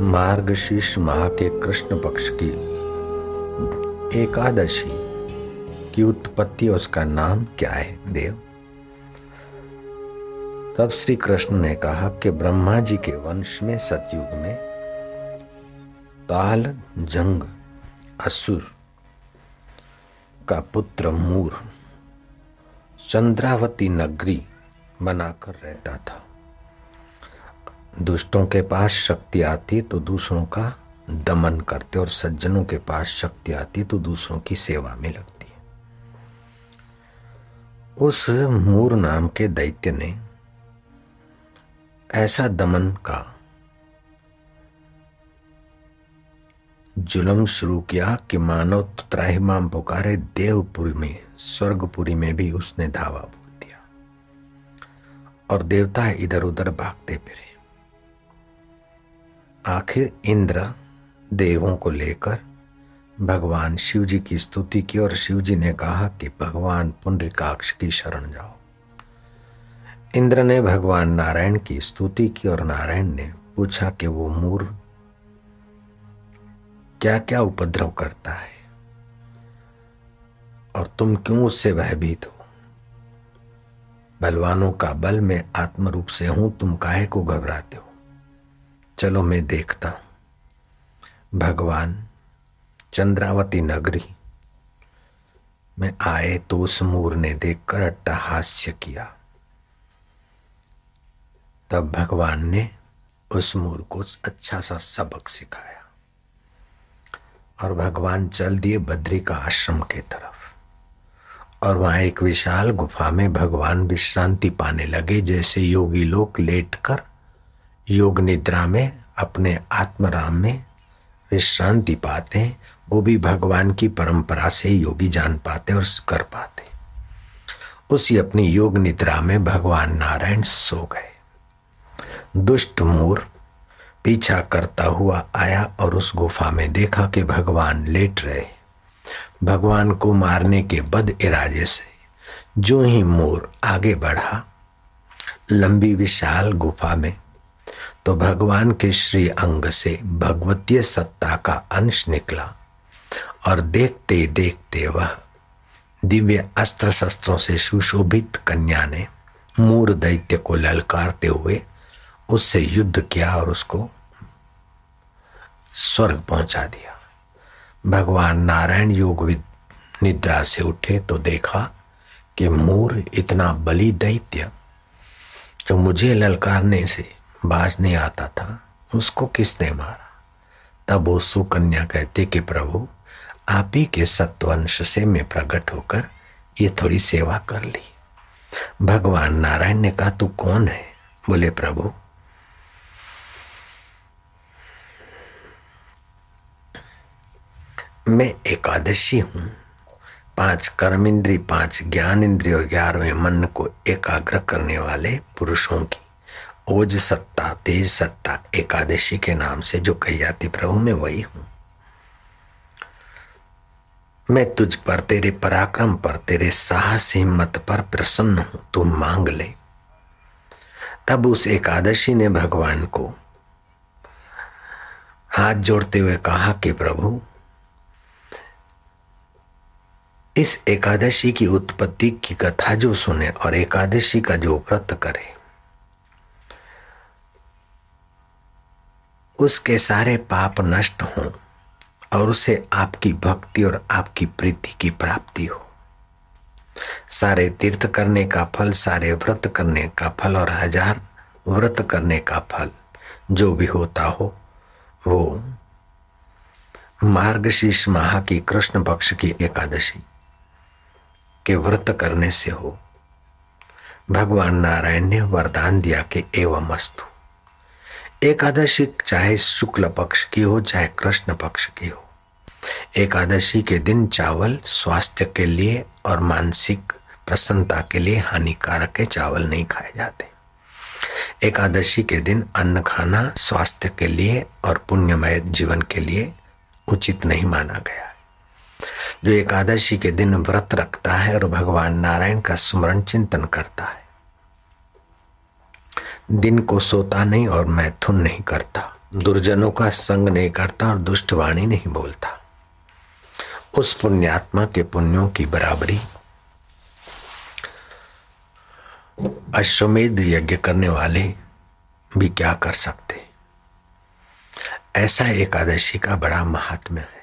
मार्गशीर्ष माह के कृष्ण पक्ष की एकादशी की उत्पत्ति, उसका नाम क्या है, देव? तब श्री कृष्ण ने कहा कि ब्रह्मा जी के वंश में सतयुग में ताल, जंग, असुर का पुत्र मूर, चंद्रावती नगरी बनाकर रहता था। दुष्टों के पास शक्ति आती तो दूसरों का दमन करते और सज्जनों के पास शक्ति आती तो दूसरों की सेवा में लगती है। उस मूर नाम के दैत्य ने ऐसा दमन का जुलम शुरू किया कि मानव त्राहिमाम पुकारे देवपुरी में, स्वर्गपुरी में भी उसने धावा बोल दिया। और देवता इधर उधर भागते फिरे। आखिर इंद्र देवों को लेकर भगवान शिव जी की स्तुति की और शिव जी ने कहा कि भगवान पुनरिकाक्ष की शरण जाओ। इंद्र ने भगवान नारायण की स्तुति की और नारायण ने पूछा कि वो मूर क्या क्या उपद्रव करता है? और तुम क्यों उससे भयभीत हो? बलवानों का बल में आत्म रूप से हूँ, तुम काहे को घबराते हो? चलो मैं देखता हूँ। भगवान, चंद्रावती नगरी। में आए तो उस मूर ने देखकर अट्टहास्य किया। तब भगवान ने उस मूर को अच्छा सा सबक सिखाया। और भगवान चल दिए बद्री का आश्रम के तरफ़। और वहाँ एक विशाल गुफा में भगवान विश्रांति पाने लगे, जैसे योगी लोग लेटकर योग निद्रा में, अपने आत्मराम में विश्रांति पाते हैं, वो भी भगवान की परंपरा से योगी जान पाते और कर पाते। उसी अपनी योग निद्रा में भगवान नारायण सो गए। दुष्ट मूर पीछा करता हुआ आया और उस गुफा में देखा कि भगवान लेट रहे भगवान को मारने के बद इरादे से जो ही मोर आगे बढ़ा, लंबी विशाल गुफा में तो भगवान के श्री अंग से भगवतीय सत्ता का अंश निकला और देखते देखते वह दिव्य अस्त्र शस्त्रों से सुशोभित कन्या ने मूर दैत्य को ललकारते हुए उससे युद्ध किया और उसको स्वर्ग पहुँचा दिया। भगवान नारायण योग निद्रा से उठे तो देखा कि मूर इतना बली दैत्य जो मुझे ललकारने से बाज नहीं आता था। उसको किसने मारा? तब वो सुकन्या कहते कि प्रभु, आप ही के सत्वंश से मैं प्रकट होकर ये थोड़ी सेवा कर ली। भगवान नारायण ने कहा, तू कौन है? बोले, प्रभु, मैं एकादशी हूँ। पाँच कर्म इंद्री, पाँच ज्ञान इंद्रिय और ग्यारहवें मन को एकाग्र करने वाले पुरुषों की। ओज सत्ता, तेज सत्ता, एकादशी के नाम से जो कही जाती प्रभु, मैं वही हूँ। मैं तुझ पर, तेरे पराक्रम पर, तेरे साहस, हिम्मत पर प्रसन्न हूँ, तू मांग ले। तब उस एकादशी ने भगवान को हाथ जोड़ते हुए कहा कि प्रभु, इस एकादशी की उत्पत्ति की कथा जो सुने और एकादशी का जो व्रत करे उसके सारे पाप नष्ट हों और उसे आपकी भक्ति और आपकी प्रीति की प्राप्ति हो। सारे तीर्थ करने का फल, सारे व्रत करने का फल और हज़ार व्रत करने का फल, जो भी होता हो, वो मार्गशीर्ष माह की कृष्ण पक्ष की एकादशी के व्रत करने से हो। भगवान नारायण ने वरदान दिया कि एवं अस्तु। एकादशी चाहे शुक्ल पक्ष की हो, चाहे कृष्ण पक्ष की हो। एकादशी के दिन चावल स्वास्थ्य के लिए और मानसिक प्रसन्नता के लिए हानिकारक है, चावल नहीं खाए जाते। एकादशी के दिन अन्न खाना स्वास्थ्य के लिए और पुण्यमय जीवन के लिए उचित नहीं माना गया जो एकादशी के दिन व्रत रखता है और भगवान नारायण का स्मरण चिंतन करता है दिन को सोता नहीं और मैथुन नहीं करता, दुर्जनों का संग नहीं करता और दुष्ट वाणी नहीं बोलता। उस पुण्यात्मा के पुण्यों की बराबरी। अश्वमेध यज्ञ करने वाले भी क्या कर सकते? ऐसा एकादशी का बड़ा महात्म्य है।